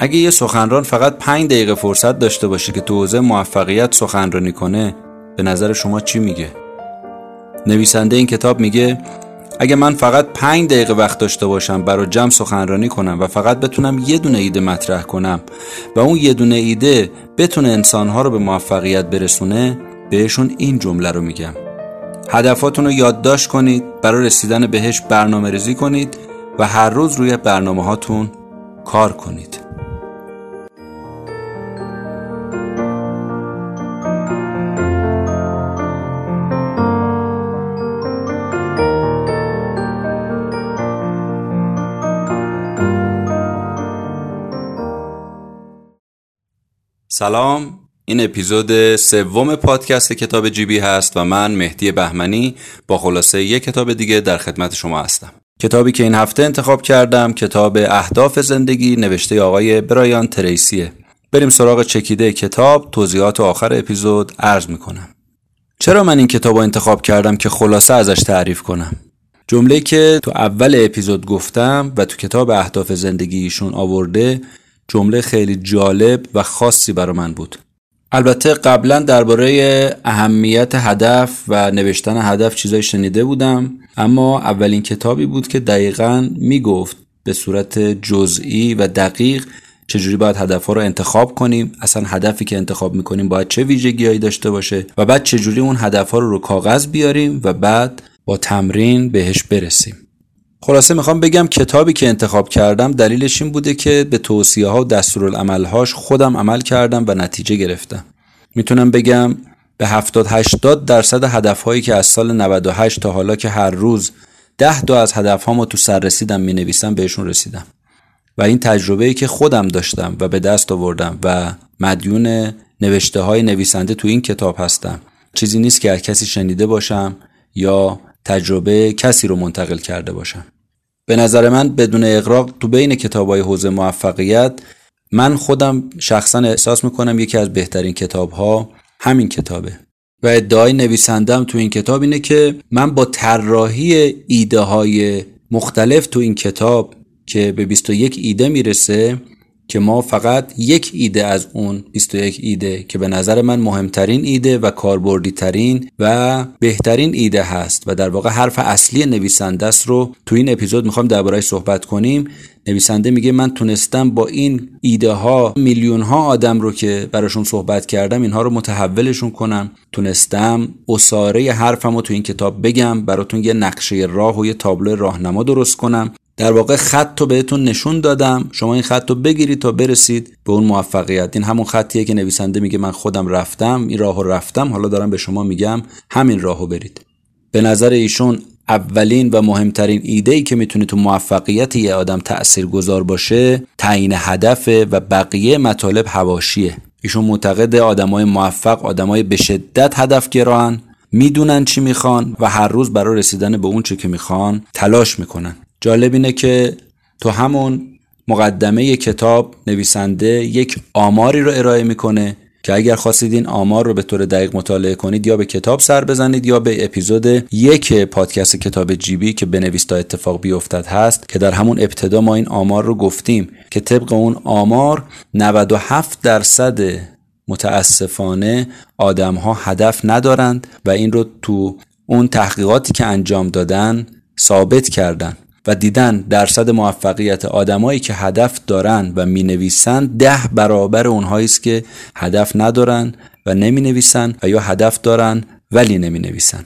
اگه یه سخنران فقط پنج دقیقه فرصت داشته باشه که تو حوزه موفقیت سخنرانی کنه به نظر شما چی میگه؟ نویسنده این کتاب میگه اگه من فقط پنج دقیقه وقت داشته باشم برای جمع سخنرانی کنم و فقط بتونم یه دونه ایده مطرح کنم و اون یه دونه ایده بتونه انسانها رو به موفقیت برسونه بهشون این جمله رو میگم هدفاتون رو یادداشت کنید برای رسیدن بهش برنامه ریزی کنید و هر روز روی برنامه هاتون کار کنید سلام. این اپیزود سوم پادکست کتاب جیبی هست و من مهدی بهمنی با خلاصه یک کتاب دیگه در خدمت شما هستم. کتابی که این هفته انتخاب کردم کتاب اهداف زندگی نوشته آقای برایان تریسیه. بریم سراغ چکیده کتاب توضیحات آخر اپیزود عرض می‌کنم. چرا من این کتاب رو انتخاب کردم که خلاصه ازش تعریف کنم؟ جمله که تو اول اپیزود گفتم و تو کتاب اهداف زندگیشون آورده جمله خیلی جالب و خاصی برای من بود. البته قبلا درباره اهمیت هدف و نوشتن هدف چیزایی شنیده بودم اما اولین کتابی بود که دقیقا می‌گفت به صورت جزئی و دقیق چجوری باید هدف ها رو انتخاب کنیم اصلا هدفی که انتخاب می‌کنیم باید چه ویژگیهایی داشته باشه و بعد چجوری اون هدف ها رو رو کاغذ بیاریم و بعد با تمرین بهش برسیم. خلاصه می‌خوام بگم کتابی که انتخاب کردم دلیلش این بوده که به توصیه ها و دستورالعملهاش خودم عمل کردم و نتیجه گرفتم. می‌تونم بگم به 70 80 درصد هدف هایی که از سال 98 تا حالا که هر روز 10 تا از هدف هامو تو سر رسیدم می نویسم بهشون رسیدم. و این تجربه ای که خودم داشتم و به دست آوردم و مدیون نوشته های نویسنده تو این کتاب هستم. چیزی نیست که هر کسی شنیده باشم یا تجربه کسی رو منتقل کرده باشم. به نظر من بدون اقراق تو بین کتاب های حوزه موفقیت من خودم شخصا احساس می‌کنم یکی از بهترین کتاب ها همین کتابه. و ادعای نویسندم تو این کتاب اینه که من با طراحی ایده های مختلف تو این کتاب که به 21 ایده می‌رسه که ما فقط یک ایده از اون 21 ایده که به نظر من مهمترین ایده و کاربردی ترین و بهترین ایده هست و در واقع حرف اصلی نویسنده است رو تو این اپیزود می‌خوام دربارهش صحبت کنیم. نویسنده میگه من تونستم با این ایده ها میلیون ها آدم رو که براشون صحبت کردم اینها رو متحولشون کنم. تونستم اساره حرفم رو تو این کتاب بگم براتون یه نقشه راه و یه تابلو راهنما درست کنم. در واقع خط رو بهتون نشون دادم. شما این خط رو بگیرید تا برسید به اون موفقیت. این همون خطیه که نویسنده میگه من خودم رفتم این راهو رفتم. حالا دارم به شما میگم همین راهو برید. به نظر ایشون اولین و مهمترین ایده ای که می‌تونه تو موفقیت یه آدم تأثیر گذار باشه تعیین هدف و بقیه مطالب هواشیه ایشون معتقد آدمای موفق آدمای به شدت هدف گران می‌دونن چی می‌خوان و هر روز برای رسیدن به اون چی که می‌خوان تلاش می‌کنن. جالب اینه که تو همون مقدمه کتاب نویسنده یک آماری رو ارائه می‌کنه که اگر خواستید این آمار رو به طور دقیق مطالعه کنید یا به کتاب سر بزنید یا به اپیزود یک پادکست کتاب جیبی که بنویس تا اتفاق بیفتد هست که در همون ابتدا ما این آمار رو گفتیم که طبق اون آمار 97 درصد متاسفانه آدم ها هدف ندارند و این رو تو اون تحقیقاتی که انجام دادن ثابت کردن. و دیدن درصد موفقیت آدمایی که هدف دارن و می نویسن ده برابر اونهایی است که هدف ندارن و نمی نویسن و یا هدف دارن ولی نمی نویسن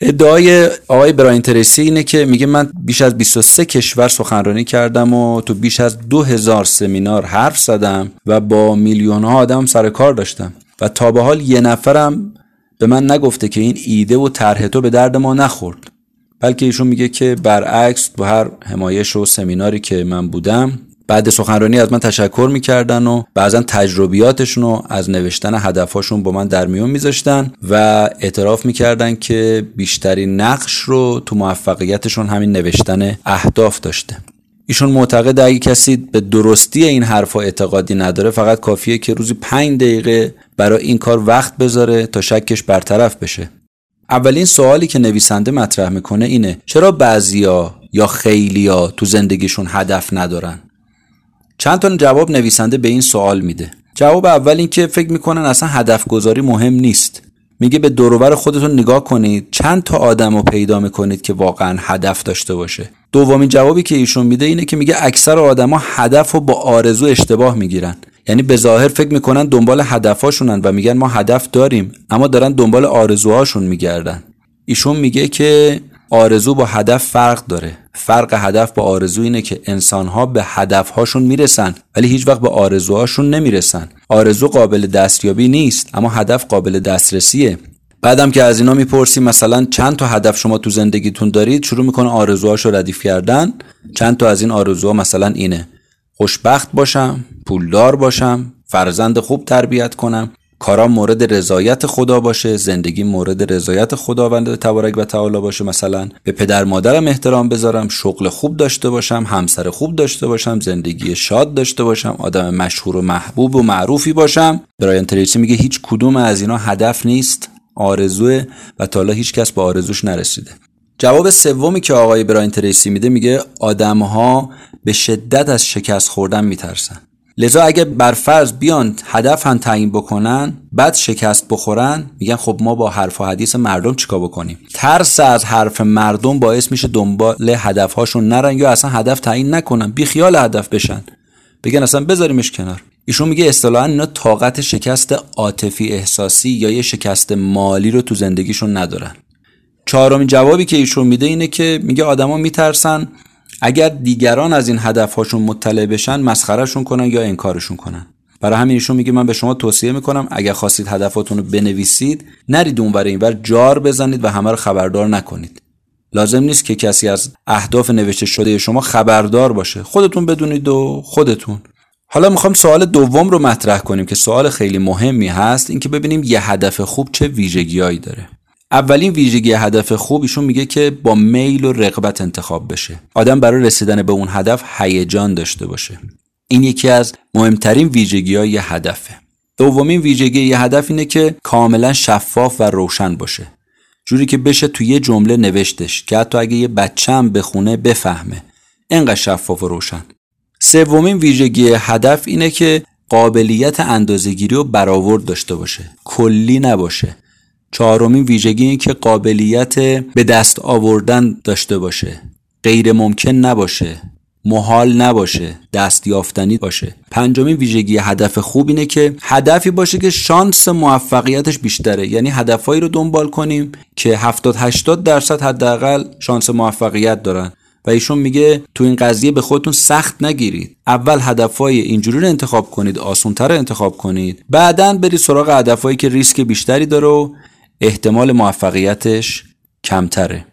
ادعای آقای براین ترسی اینه که میگه من بیش از 23 کشور سخنرانی کردم و تو بیش از 2000 سمینار حرف زدم و با میلیون ها آدم سر کار داشتم و تا به حال یه نفرم به من نگفته که این ایده و طرح تو به درد ما نخورد. بلکه ایشون میگه که برعکس تو هر حمایش و سمیناری که من بودم بعد سخنرانی از من تشکر می‌کردن و بعضا تجربیاتشون رو از نوشتن هدفهاشون با من در میون میذاشتن و اعتراف می‌کردن که بیشترین نقش رو تو موفقیتشون همین نوشتن اهداف داشته. ایشون معتقد اگه کسی به درستی این حرفا اعتقادی نداره فقط کافیه که روزی پنج دقیقه برای این کار وقت بذاره تا شکش برطرف بشه. اولین سوالی که نویسنده مطرح می‌کنه اینه چرا بعضیا یا خیلیا تو زندگیشون هدف ندارن؟ چند تا جواب نویسنده به این سوال میده. جواب اول این که فکر می‌کنن اصلا هدف گذاری مهم نیست. میگه به دوروبر خودتون نگاه کنید چند تا آدم رو پیدا می‌کنید که واقعا هدف داشته باشه. دومین جوابی که ایشون میده اینه که میگه اکثر آدما هدف رو با آرزو اشتباه می‌گیرن. یعنی به ظاهر فکر می‌کنن دنبال هدفهاشونن و میگن ما هدف داریم اما دارن دنبال آرزوهاشون میگردن. ایشون میگه که آرزو با هدف فرق داره. فرق هدف با آرزو اینه که انسانها به هدفهاشون می‌رسن ولی هیچ وقت به آرزوهاشون نمی‌رسن. آرزو قابل دستیابی نیست اما هدف قابل دسترسیه. بعدم که از اینا می‌پرسی مثلا چند تا هدف شما تو زندگیتون دارید شروع می‌کنه آرزوهاش رو ردیف کردن. چند تا از این آرزوها مثلا اینه. خوشبخت باشم پولدار باشم فرزند خوب تربیت کنم. کارام مورد رضایت خدا باشه زندگی مورد رضایت خداوند تبارک و تعالی باشه مثلا. به پدر مادرم احترام بذارم شغل خوب داشته باشم همسر خوب داشته باشم زندگی شاد داشته باشم آدم مشهور و محبوب و معروفی باشم. برایان تریسی میگه هیچ کدوم از اینا هدف نیست آرزوه و تا حالا هیچ کس به آرزوش نرسیده. جواب سومی که آقای براین تریسی میده میگه آدمها به شدت از شکست خوردن میترسن. لذا اگه بر فرض بیان هدف هم تعیین بکنن بعد شکست بخورن میگن خب ما با حرف و حدیث مردم چیکار بکنیم؟ ترس از حرف مردم باعث میشه دنبال هدفهاشون نرن یا اصلا هدف تعیین نکنن بی خیال هدف بشن. بگن اصلا بذاریمش کنار. ایشون میگه اصطلاحا اینا طاقت شکست عاطفی احساسی یا یه شکست مالی رو تو زندگیشون ندارن. چهارمین جوابی که ایشون میده اینه که میگه آدما میترسن اگر دیگران از این هدفهاشون مطلع بشن مسخرهشون کنن یا انکارشون کنن. برای همین ایشون میگه من به شما توصیه می‌کنم اگر خواستید هدفاتون رو بنویسید نرید اونور اینور جار بزنید و همه رو خبردار نکنید. لازم نیست که کسی از اهداف نوشته شده شما خبردار باشه. خودتون بدونید و خودتون. حالا می‌خوام سوال دوم رو مطرح کنیم که سوال خیلی مهمی هست اینکه ببینیم یه هدف خوب چه ویژگیهایی داره. اولین ویژگی هدف خوب ایشون میگه که با میل و رغبت انتخاب بشه. آدم برای رسیدن به اون هدف هیجان داشته باشه. این یکی از مهمترین ویژگی های هدفه. دومین ویژگی یه هدف اینه که کاملا شفاف و روشن باشه. جوری که بشه تو یه جمله نوشتش که حتی اگه یه بچه هم بخونه بفهمه اینقدر شفاف و روشن. سومین ویژگی هدف اینه که قابلیت اندازهگیری و برآورد داشته باشه. کلی نباشه. چهارمین ویژگی این که قابلیت به دست آوردن داشته باشه. غیر ممکن نباشه. محال نباشه. دست یافتنی باشه. پنجمین ویژگی هدف خوب اینه که هدفی باشه که شانس موفقیتش بیشتره. یعنی هدفهایی رو دنبال کنیم که 70 80 درصد حداقل شانس موفقیت دارن. و ایشون میگه تو این قضیه به خودتون سخت نگیرید. اول هدفهای اینجوری رو انتخاب کنید آسونتر انتخاب کنید. بعدا برید سراغ هدفهایی که ریسک بیشتری داره و احتمال موفقیتش کمتره.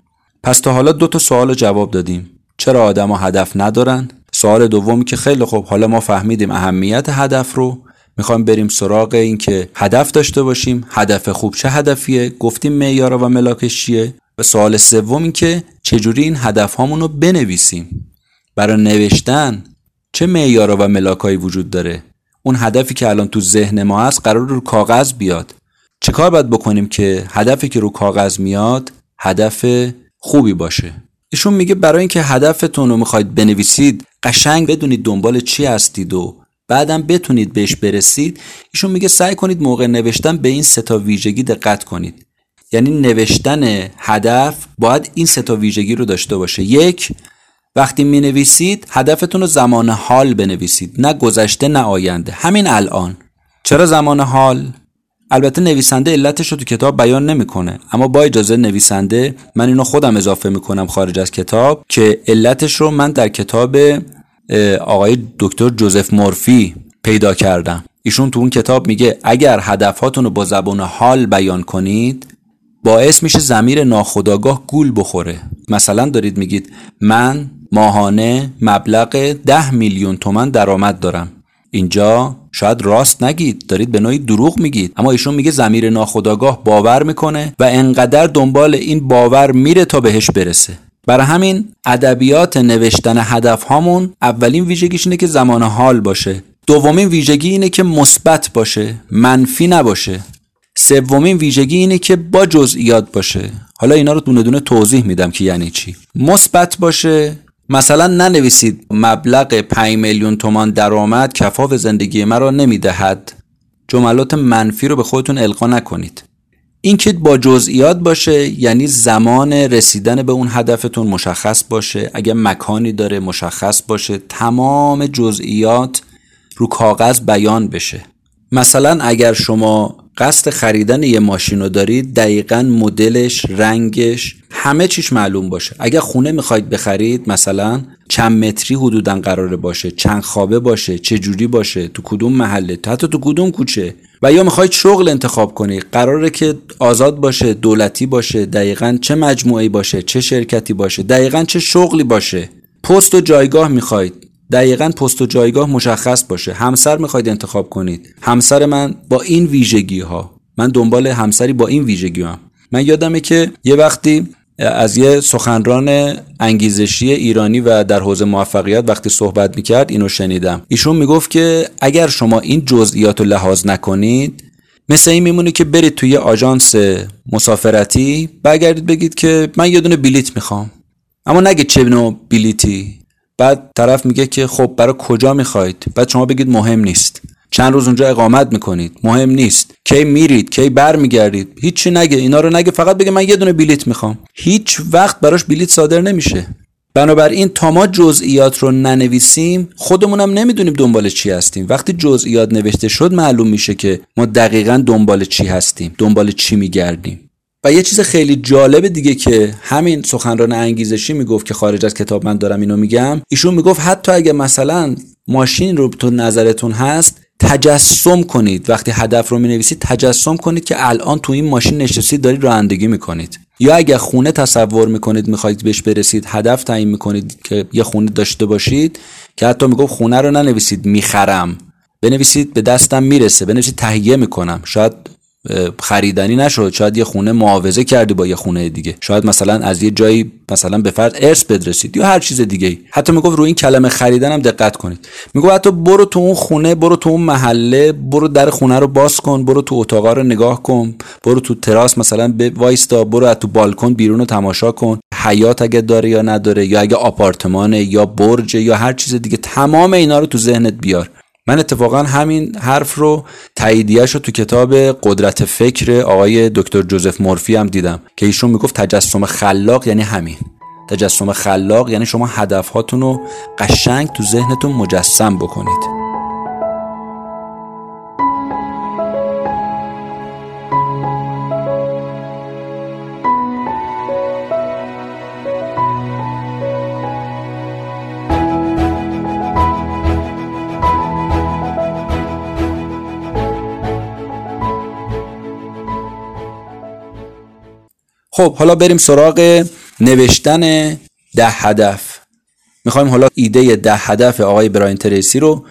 پس تا حالا دو تا سوال جواب دادیم. چرا آدما هدف ندارن؟ سوال دومی که خیلی خوب حالا ما فهمیدیم اهمیت هدف رو. می‌خوایم بریم سراغ این که هدف داشته باشیم. هدف خوب چه هدفیه؟ گفتیم معیارا و ملاکش چیه؟ و سوال سوم این که چجوری این هدف رو بنویسیم؟ برای نوشتن چه معیارا و ملاکایی وجود داره؟ اون هدفی که الان تو ذهن ما هست قرار رو کاغذ بیاد. چه کار باید بکنیم که هدفی که رو کاغذ میاد هدف خوبی باشه؟ ایشون میگه برای اینکه هدفتون رو می‌خواید بنویسید قشنگ بدونید دنبال چی هستید و بعدم بتونید بهش برسید ایشون میگه سعی کنید موقع نوشتن به این سه تا ویژگی دقت کنید. یعنی نوشتن هدف باید این سه تا ویژگی رو داشته باشه. یک وقتی می نویسید هدفتون رو زمان حال بنویسید نه گذشته نه آینده. همین الان. چرا زمان حال؟ البته نویسنده علتش رو تو کتاب بیان نمی‌کنه. اما با اجازه نویسنده من اینو خودم اضافه می‌کنم خارج از کتاب که علتش رو من در کتاب آقای دکتر جوزف مورفی پیدا کردم. ایشون تو اون کتاب میگه اگر هدفهاتون رو با زبان حال بیان کنید باعث میشه زمیر ناخداگاه گول بخوره. مثلا دارید میگید من ماهانه مبلغ ده میلیون تومن درآمد دارم. اینجا شاید راست نگید دارید به نوعی دروغ میگید. اما ایشون میگه زمیر ناخداگاه باور می‌کنه و انقدر دنبال این باور میره تا بهش برسه. برای همین ادبیات نوشتن هدف هامون اولین ویژگیش اینه که زمان حال باشه. دومین ویژگی اینه که مثبت باشه منفی نباشه. سومین ویژگی اینه که با جزئیات باشه. حالا اینا رو دونه دونه توضیح میدم که یعنی چی. مثبت باشه مثلا ننویسید مبلغ 5 میلیون تومان درآمد کفاف زندگی مرا نمی‌دهد. جملات منفی رو به خودتون القا نکنید. این که با جزئیات باشه یعنی زمان رسیدن به اون هدفتون مشخص باشه. اگر مکانی داره مشخص باشه. تمام جزئیات رو کاغذ بیان بشه. مثلا اگر شما قصد خریدن یه ماشین رو دارید دقیقا مدلش رنگش همه چیش معلوم باشه. اگر خونه می‌خواید بخرید مثلا چند متری حدودا قراره باشه چند خوابه باشه چه جوری باشه تو کدوم محله حتی تو کدوم کوچه. و یا می‌خواید شغل انتخاب کنید قراره که آزاد باشه دولتی باشه دقیقا چه مجموعه باشه چه شرکتی باشه دقیقا چه شغلی باشه. پست و جایگاه می‌خواید. دقیقا پست و جایگاه مشخص باشه. همسر می‌خواید انتخاب کنید. همسر من با این ویژگی ها من دنبال همسری با این ویژگی هم من یادمه که یه وقتی از یه سخنران انگیزشی ایرانی و در حوزه موفقیت وقتی صحبت می‌کرد اینو شنیدم. ایشون می‌گفت که اگر شما این جزئیات رو لحاظ نکنید مثل این میمونه که برید توی آژانس مسافرتی برگردید بگید که من یه دونه بلیت می‌خوام. اما نگه چه نوع بلیتی. بعد طرف میگه که خب برای کجا می‌خواید بعد شما بگید مهم نیست. چند روز اونجا اقامت می‌کنید. مهم نیست. کی میرید؟ کی برمیگردید؟ هیچی نگه. اینا رو نگه. فقط بگه من یه دونه بلیت می‌خوام. هیچ وقت براش بلیت صادر نمیشه. بنابراین تا ما جزئیات رو ننویسیم خودمونم نمی‌دونیم دنبال چی هستیم. وقتی جزئیات نوشته شد معلوم میشه که ما دقیقا دنبال چی هستیم. دنبال چی میگردیم. و یه چیز خیلی جالب دیگه که همین سخنران انگیزشی می‌گفت که خارج از کتاب من دارم اینو میگم ایشون می‌گفت حتی اگه مثلا ماشین رو تو نظرتون هست تجسم کنید. وقتی هدف رو می نویسید تجسم کنید که الان تو این ماشین نشستید دارید رانندگی می‌کنید. یا اگر خونه تصور می‌کنید می‌خواید بهش برسید هدف تعیین می‌کنید که یه خونه داشته باشید که حتی می‌گفت خونه رو ننویسید می‌خرم. بنویسید به دستم می‌رسه. بنویسید تهیه می‌کنم. شاید خریدنی نشد. شاید یه خونه معاوضه کردی با یه خونه دیگه. شاید مثلا از یه جایی مثلا به فرض ارث بدرسید یا هر چیز دیگه حتی می‌گفت روی این کلمه خریدن هم دقت کنید. می‌گفت حتی برو تو اون خونه برو تو اون محله برو در خونه رو باز کن برو تو اتاقا رو نگاه کن برو تو تراس مثلا به وایستا برو از تو بالکن بیرون رو تماشا کن. حیات اگه داره یا نداره یا اگه آپارتمانه یا برج یا هر چیز دیگه تمام اینا رو تو ذهنت بیار. من اتفاقا همین حرف رو تاییدیهش رو تو کتاب قدرت فکر آقای دکتر جوزف مورفی هم دیدم که ایشون می‌گفت تجسم خلاق یعنی همین. تجسم خلاق یعنی شما هدفهاتون رو قشنگ تو ذهنتون مجسم بکنید. خب حالا بریم سراغ نوشتن ده هدف. می‌خوایم حالا ایده ده هدف آقای براین تریسی رو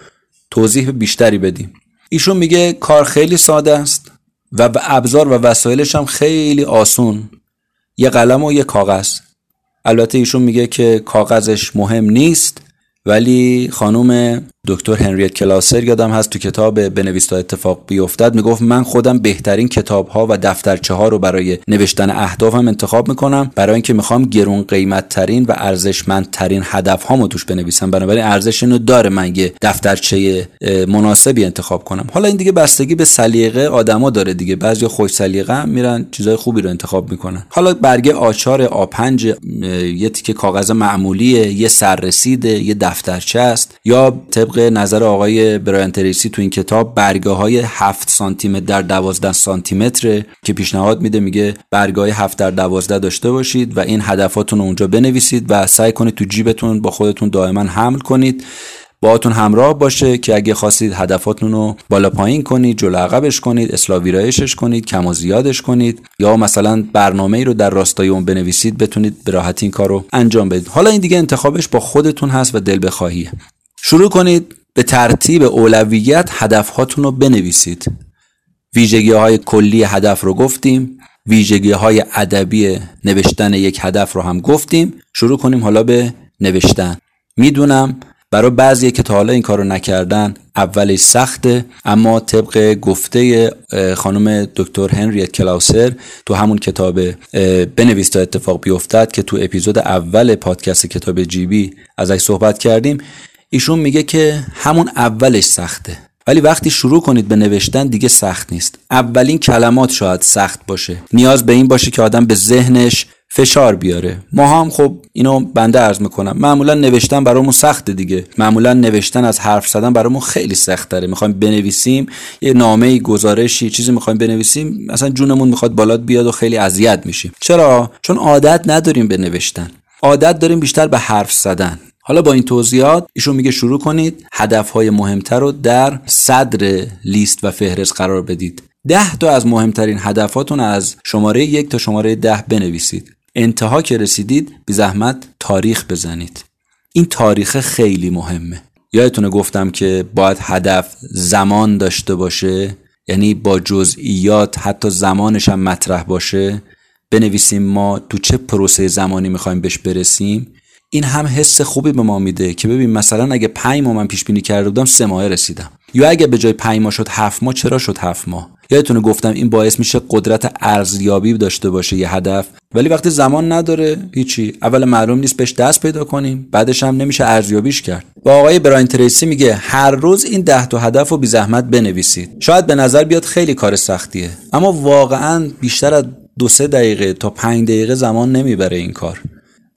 توضیح بیشتری بدیم. ایشون میگه کار خیلی ساده است و به ابزار و وسایلش هم خیلی آسون. یه قلم و یه کاغذ. البته ایشون میگه که کاغذش مهم نیست ولی خانم دکتر هنریت کلاسر یادم هست تو کتاب بنویس تا اتفاق بیفتد می‌گفت من خودم بهترین کتاب ها و دفترچه ها رو برای نوشتن اهدافم انتخاب می‌کنم برای اینکه می‌خوام گرون قیمت ترین و ارزشمند ترین هدف هامو توش بنویسم. بنابراین ارزش اینو داره من یه دفترچه مناسبی انتخاب کنم. حالا این دیگه بستگی به سلیقه آدما داره دیگه. بعضی خوش سلیقه میرن چیزای خوبی رو انتخاب می‌کنن. حالا برگه آچار آ5 یه تیکه کاغذ معمولیه یه سررسیده یه دفترچه است. یا طبق نظر آقای برایان تریسی تو این کتاب برگه های 7 سانتی متر در 12 سانتی متر که پیشنهاد میده میگه برگه های 7 در 12 داشته باشید و این هدفاتون رو اونجا بنویسید و سعی کنید تو جیبتون با خودتون دائما حمل کنید. باهاتون همراه باشه که اگه خواستید هدفاتون رو بالا پایین کنید جلو عقبش کنید اصلاح ویرایشش کنید کم و زیادش کنید یا مثلا برنامه ای رو در راستای اون بنویسید بتونید به راحتی این کار رو انجام بدید. حالا این دیگه انتخابش با خودتون هست و دل بخواهیه. شروع کنید به ترتیب اولویت هدفهاتون رو بنویسید. ویژگی های کلی هدف رو گفتیم. ویژگی های ادبی نوشتن یک هدف رو هم گفتیم. شروع کنیم حالا به نوشتن. می‌دونم برای بعضی که تا حالا این کارو نکردن اولش سخته اما طبق گفته خانم دکتر هنریت کلاوسر تو همون کتاب بنویس تا اتفاق بیفتد که تو اپیزود اول پادکست کتاب جیبی ازش صحبت کردیم. ایشون میگه که همون اولش سخته. ولی وقتی شروع کنید به نوشتن دیگه سخت نیست. اولین کلمات شاید سخت باشه. نیاز به این باشه که آدم به ذهنش فشار بیاره. ما هم خب اینو بنده عرض می‌کنم. معمولا نوشتن برامون سخته دیگه. معمولا نوشتن از حرف زدن برامون خیلی سخت داره می‌خوایم بنویسیم یه نامه گزارشی چیزی می‌خوایم بنویسیم مثلا جونمون می‌خواد بالا بیاد و خیلی اذیت میشیم. چرا؟ چون عادت نداریم به نوشتن. عادت داریم بیشتر به حرف زدن. حالا با این توضیحات ایشون میگه شروع کنید هدفهای مهمتر رو در صدر لیست و فهرست قرار بدید. ده تا از مهمترین هدفاتون از شماره یک تا شماره ده بنویسید. انتها که رسیدید بی زحمت تاریخ بزنید. این تاریخ خیلی مهمه. یادتونه گفتم که باید هدف زمان داشته باشه؟ یعنی با جزئیات حتی زمانش هم مطرح باشه؟ بنویسیم ما تو چه پروسه زمانی می‌خوایم بهش برسیم؟ این هم حس خوبی به ما میده که ببین مثلا اگه 5 ماه من پیش بینی کرده بودم سه ماه رسیدم. یا اگه به جای 5 ماه شد 7 ماه چرا شد 7 ماه؟ یادتونه گفتم این باعث میشه قدرت ارزیابی داشته باشه یه هدف. ولی وقتی زمان نداره هیچی. اول معلوم نیست بهش دست پیدا کنیم بعدش هم نمیشه ارزیابیش کرد. با آقای براین تریسی میگه هر روز این ده تا هدف رو بی زحمت بنویسید. شاید به نظر بیاد خیلی کار سختیه. اما واقعا بیشتر از دو سه دقیقه تا پنج دقیقه زمان نمی‌بره این کار.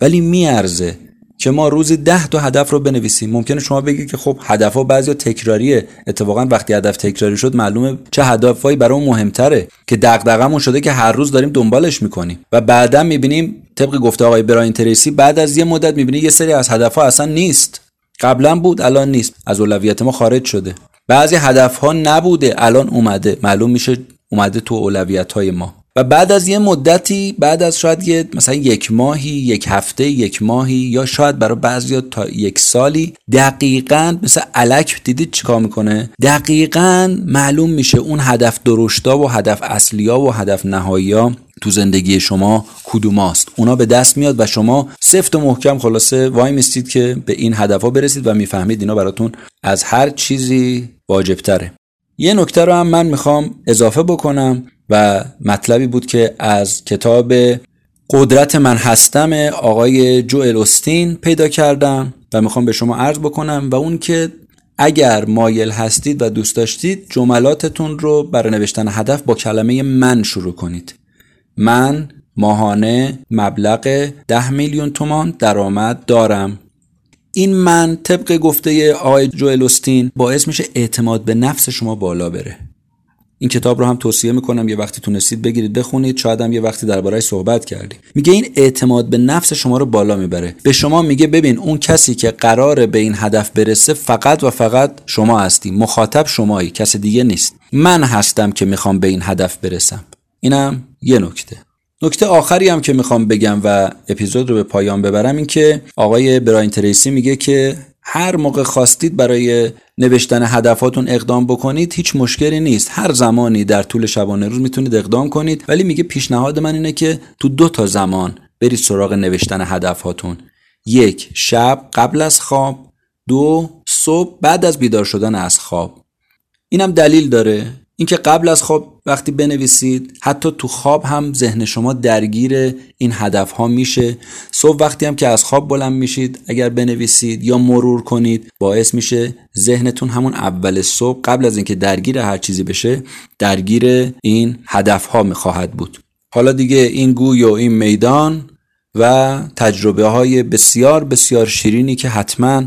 ولی میارزه. که ما روزی ده تا هدف رو بنویسیم. ممکنه شما بگید که خب هدف ها بعضی تکراریه. اتفاقا وقتی هدف تکراری شد معلومه چه هدفهایی برای مهمتره که دغدغمون شده که هر روز داریم دنبالش می‌کنیم. و بعدا می‌بینیم طبق گفته آقای براین تریسی بعد از یه مدت می‌بینی یه سری از هدف ها اصلا نیست. قبلا بود الان نیست. از اولویت ما خارج شده. بعضی هدف ها نبوده الان اومده. معلوم میشه اومده تو اولویت های ما. و بعد از یه مدتی بعد از شاید یه مثلا یک ماهی یک هفته یک ماهی یا شاید برای بعضی تا یک سالی دقیقا مثل علک دیدید چیکار می‌کنه؟ دقیقا معلوم میشه اون هدف درشتا و هدف اصلیا و هدف نهایی تو زندگی شما کدوماست. اونا به دست میاد و شما سفت و محکم خلاصه وای میستید که به این هدف ها برسید و می‌فهمید اینا براتون از هر چیزی واجبتره. یه نکته رو هم من می‌خوام اضافه بکنم. و مطلبی بود که از کتاب قدرت من هستم آقای جوئل اوستین پیدا کردم و می‌خوام به شما عرض بکنم و اون که اگر مایل هستید و دوست داشتید جملاتتون رو برای نوشتن هدف با کلمه من شروع کنید. من ماهانه مبلغ ده میلیون تومان درآمد دارم. این من طبق گفته آقای جوئل اوستین باعث میشه اعتماد به نفس شما بالا بره. این کتاب رو هم توصیه می‌کنم یه وقتی تونستید بگیرید بخونید. شاید هم یه وقتی دربارهش صحبت کردیم میگه این اعتماد به نفس شما رو بالا می‌بره. به شما میگه ببین اون کسی که قراره به این هدف برسه فقط و فقط شما هستی. مخاطب شمایی کس دیگه نیست. من هستم که می‌خوام به این هدف برسم. اینم یه نکته. نکته آخری هم که می‌خوام بگم و اپیزود رو به پایان ببرم این که آقای براین تریسی میگه که هر موقع خواستید برای نوشتن هدفاتون اقدام بکنید هیچ مشکلی نیست. هر زمانی در طول شبانه روز می‌تونید اقدام کنید. ولی میگه پیشنهاد من اینه که تو دو تا زمان برید سراغ نوشتن هدفاتون. یک شب قبل از خواب. دو صبح بعد از بیدار شدن از خواب. اینم دلیل داره. اینکه قبل از خواب وقتی بنویسید حتی تو خواب هم ذهن شما درگیر این هدف ها میشه. صبح وقتی هم که از خواب بلند میشید اگر بنویسید یا مرور کنید باعث میشه ذهنتون همون اول صبح قبل از اینکه درگیر هر چیزی بشه درگیر این هدف ها می‌خواهد بود. حالا دیگه این گوی و این میدان و تجربه های بسیار بسیار شیرینی که حتما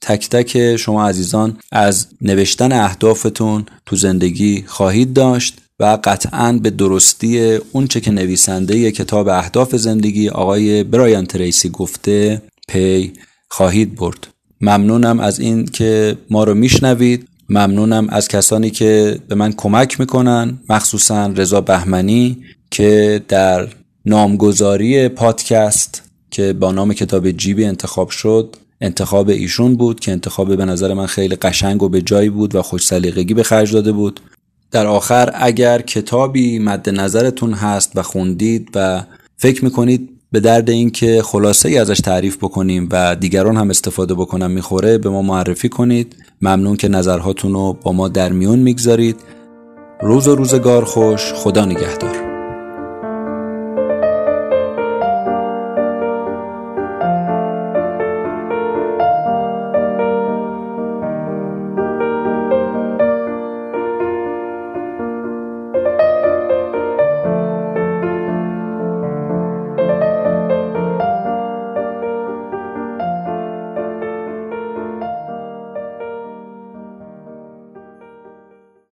تک تک شما عزیزان از نوشتن اهدافتون تو زندگی خواهید داشت. و قطعا به درستی اونچه که نویسنده کتاب اهداف زندگی آقای برایان تریسی گفته پی خواهید برد. ممنونم از این که ما رو میشنوید. ممنونم از کسانی که به من کمک می‌کنن مخصوصا رضا بهمنی که در نامگذاری پادکست که با نام کتاب جیبی انتخاب شد انتخاب ایشون بود که انتخاب به نظر من خیلی قشنگ و به جایی بود و خوش سلیقگی به خرج داده بود. در آخر اگر کتابی مد نظرتون هست و خوندید و فکر می‌کنید به درد اینکه خلاصه ای ازش تعریف بکنیم و دیگران هم استفاده بکنن می‌خوره به ما معرفی کنید. ممنون که نظرهاتون رو با ما در میون می‌گذارید. روز و روزگار خوش. خدا نگهدار.